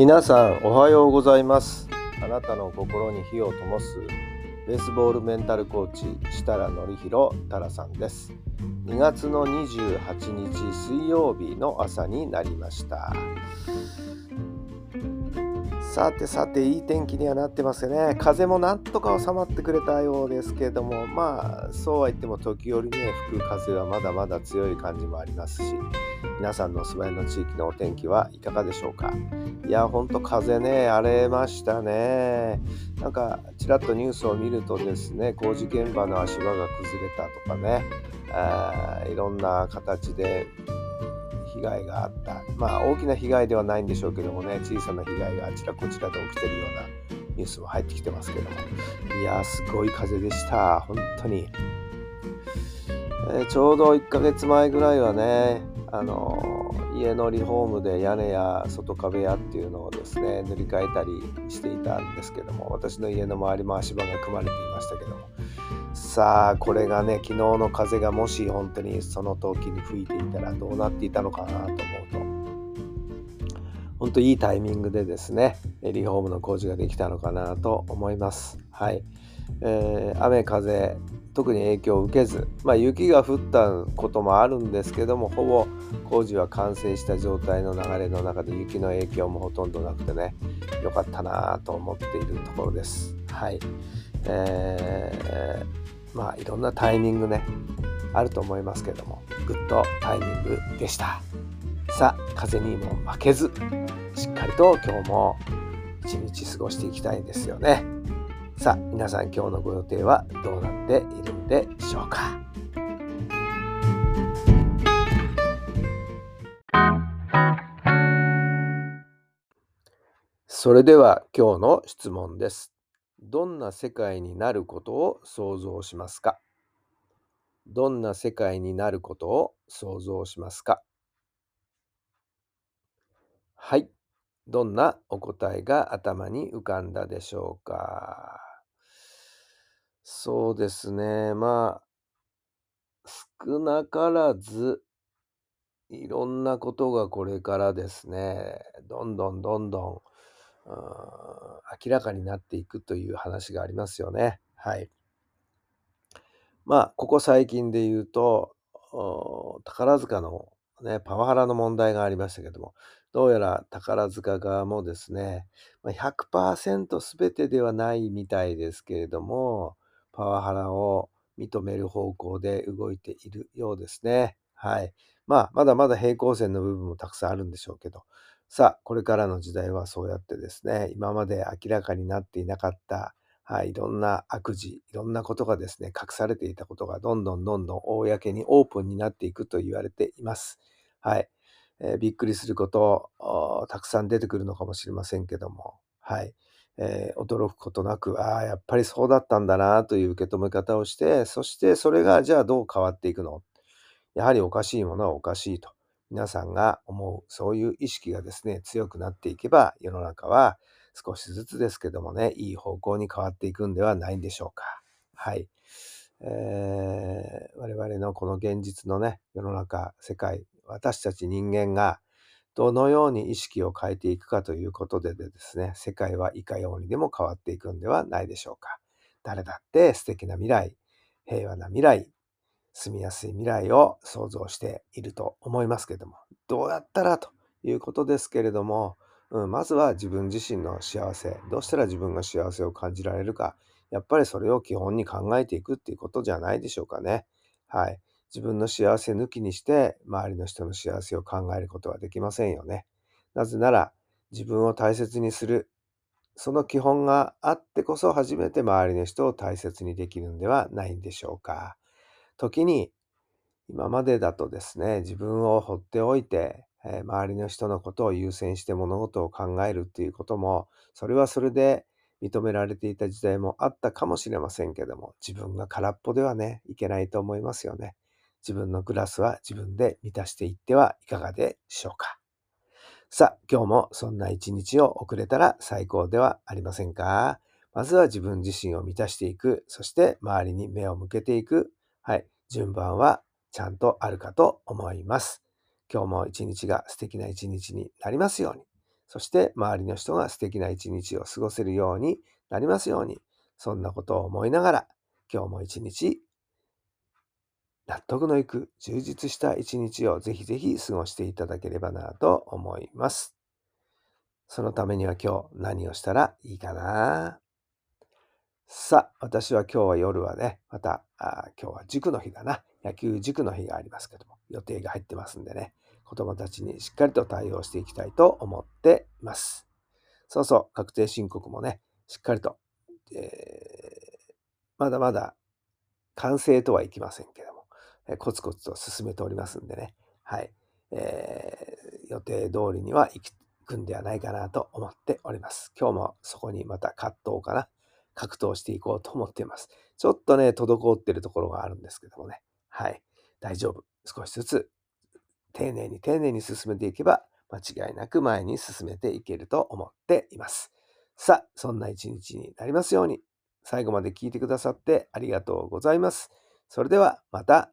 皆さんおはようございます。あなたの心に火を灯す。ベースボールメンタルコーチ設楽範弘太良さんです。2月の28日水曜日の朝になりました。さてさていい天気にはなってますよね。風もなんとか収まってくれたようですけれどもまあそうは言っても時折ね吹く風はまだまだ強い感じもありますし皆さんのお住まいの地域のお天気はいかがでしょうか？いやほんと風ね荒れましたね。なんかちらっとニュースを見るとですね工事現場の足場が崩れたとかねあいろんな形で被害があった。まあ大きな被害ではないんでしょうけどもね小さな被害があちらこちらで起きてるようなニュースも入ってきてますけども。いやすごい風でした。本当に、えーちょうど1ヶ月前ぐらいはねあの家のリフォームで屋根や外壁やっていうのをですね塗り替えたりしていたんですけども私の家の周りも足場が組まれていましたけども。さあこれがね昨日の風がもし本当にその時に吹いていたらどうなっていたのかなと思うと。本当いいタイミングでですねリフォームの工事ができたのかなと思います。はい、えー雨風特に影響を受けず、まあ、雪が降ったこともあるんですけどもほぼ工事は完成した状態の流れの中で雪の影響もほとんどなくてね良かったなと思っているところです。はい、えーまあいろんなタイミングねあると思いますけどもグッドタイミングでした。さあ風にも負けずしっかりと今日も一日過ごしていきたいんですよね。さあ皆さん今日のご予定はどうなっているんでしょうか？それでは今日の質問です。どんな世界になることを想像しますか？どんな世界になることを想像しますか？はい。どんなお答えが頭に浮かんだでしょうか？そうですね。まあ、少なからず、いろんなことがこれからですね、どんどんどんどん、うん明らかになっていくという話がありますよね。はい。まあ、ここ最近で言うと、お宝塚のね、パワハラの問題がありましたけども、どうやら宝塚側もですね、ま100%全てではないみたいですけれども、パワハラを認める方向で動いているようですね。はい。まあ、まだまだ平行線の部分もたくさんあるんでしょうけど、さあ、これからの時代はそうやってですね、今まで明らかになっていなかった、はい、いろんな悪事、いろんなことがですね、隠されていたことがどんどんどんどん公にオープンになっていくと言われています。はい。えーびっくりすることたくさん出てくるのかもしれませんけども、はい。えー驚くことなく、ああ、やっぱりそうだったんだなという受け止め方をして、そしてそれがじゃあどう変わっていくの？やはりおかしいものはおかしいと。皆さんが思う、そういう意識がですね、強くなっていけば、世の中は少しずつですけどもね、いい方向に変わっていくんではないんでしょうか。はい。えー我々のこの現実のね、世の中、世界、私たち人間がどのように意識を変えていくかということでですね、世界はいかようにでも変わっていくんではないでしょうか。誰だって素敵な未来、平和な未来、住みやすい未来を想像していると思いますけれども、どうやったらということですけれども、うん、まずは自分自身の幸せ、どうしたら自分が幸せを感じられるか、やっぱりそれを基本に考えていくっていうことじゃないでしょうかね。はい。自分の幸せ抜きにして、周りの人の幸せを考えることはできませんよね。なぜなら、自分を大切にする、その基本があってこそ初めて周りの人を大切にできるんではないんでしょうか。時に、今までだとですね、自分を放っておいて、えー、周りの人のことを優先して物事を考えるっていうことも、それはそれで認められていた時代もあったかもしれませんけども、自分が空っぽではね、いけないと思いますよね。自分のグラスは自分で満たしていってはいかがでしょうか。さあ、今日もそんな一日を送れたら最高ではありませんか？まずは自分自身を満たしていく、そして周りに目を向けていく。はい、順番はちゃんとあるかと思います。今日も一日が素敵な一日になりますように。そして周りの人が素敵な一日を過ごせるようになりますように。そんなことを思いながら、今日も一日、納得のいく充実した一日をぜひぜひ過ごしていただければなと思います。そのためには今日何をしたらいいかな？さあ、私は今日は夜はね、また、あ今日は塾の日だな。野球塾の日がありますけども、予定が入ってますんでね、子供たちにしっかりと対応していきたいと思ってます。そうそう、確定申告もね、しっかりと、えー、まだまだ完成とはいきませんけど、コツコツと進めておりますんでね、はい、えー、予定通りには行くんではないかなと思っております。今日もそこにまた葛藤かな。格闘していこうと思っています。ちょっとね、滞ってるところがあるんですけどもね。はい。大丈夫。少しずつ、丁寧に丁寧に進めていけば、間違いなく前に進めていけると思っています。さあ、そんな一日になりますように、最後まで聞いてくださってありがとうございます。それではまた